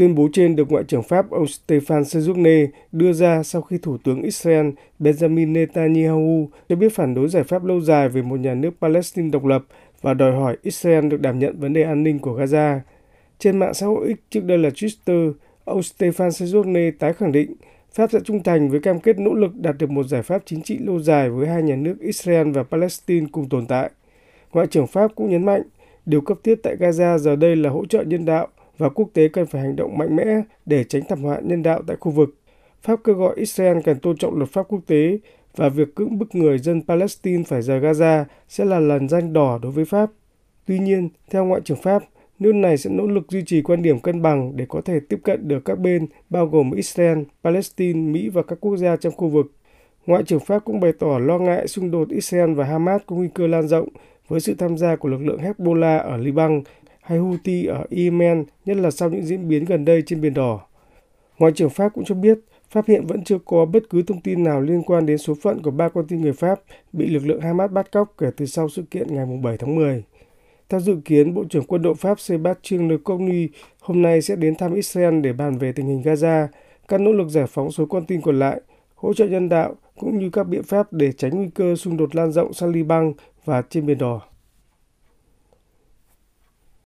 Tuyên bố trên được Ngoại trưởng Pháp ông Stéphane Sejourne đưa ra sau khi Thủ tướng Israel Benjamin Netanyahu cho biết phản đối giải pháp lâu dài về một nhà nước Palestine độc lập và đòi hỏi Israel được đảm nhận vấn đề an ninh của Gaza. Trên mạng xã hội X trước đây là Twitter, ông Stéphane Sejourne tái khẳng định Pháp sẽ trung thành với cam kết nỗ lực đạt được một giải pháp chính trị lâu dài với hai nhà nước Israel và Palestine cùng tồn tại. Ngoại trưởng Pháp cũng nhấn mạnh, điều cấp thiết tại Gaza giờ đây là hỗ trợ nhân đạo và quốc tế cần phải hành động mạnh mẽ để tránh thảm họa nhân đạo tại khu vực. Pháp kêu gọi Israel cần tôn trọng luật pháp quốc tế và việc cưỡng bức người dân Palestine phải rời Gaza sẽ là lần danh đỏ đối với Pháp. Tuy nhiên, theo Ngoại trưởng Pháp, nước này sẽ nỗ lực duy trì quan điểm cân bằng để có thể tiếp cận được các bên, bao gồm Israel, Palestine, Mỹ và các quốc gia trong khu vực. Ngoại trưởng Pháp cũng bày tỏ lo ngại xung đột Israel và Hamas có nguy cơ lan rộng với sự tham gia của lực lượng Hezbollah ở Liban hay Houthi ở Yemen, nhất là sau những diễn biến gần đây trên Biển Đỏ. Ngoại trưởng Pháp cũng cho biết, Pháp hiện vẫn chưa có bất cứ thông tin nào liên quan đến số phận của ba con tin người Pháp bị lực lượng Hamas bắt cóc kể từ sau sự kiện ngày 7 tháng 10. Theo dự kiến, Bộ trưởng Quân đội Pháp Sébastien Lecornu hôm nay sẽ đến thăm Israel để bàn về tình hình Gaza, các nỗ lực giải phóng số con tin còn lại, hỗ trợ nhân đạo cũng như các biện pháp để tránh nguy cơ xung đột lan rộng sang Liban và trên Biển Đỏ.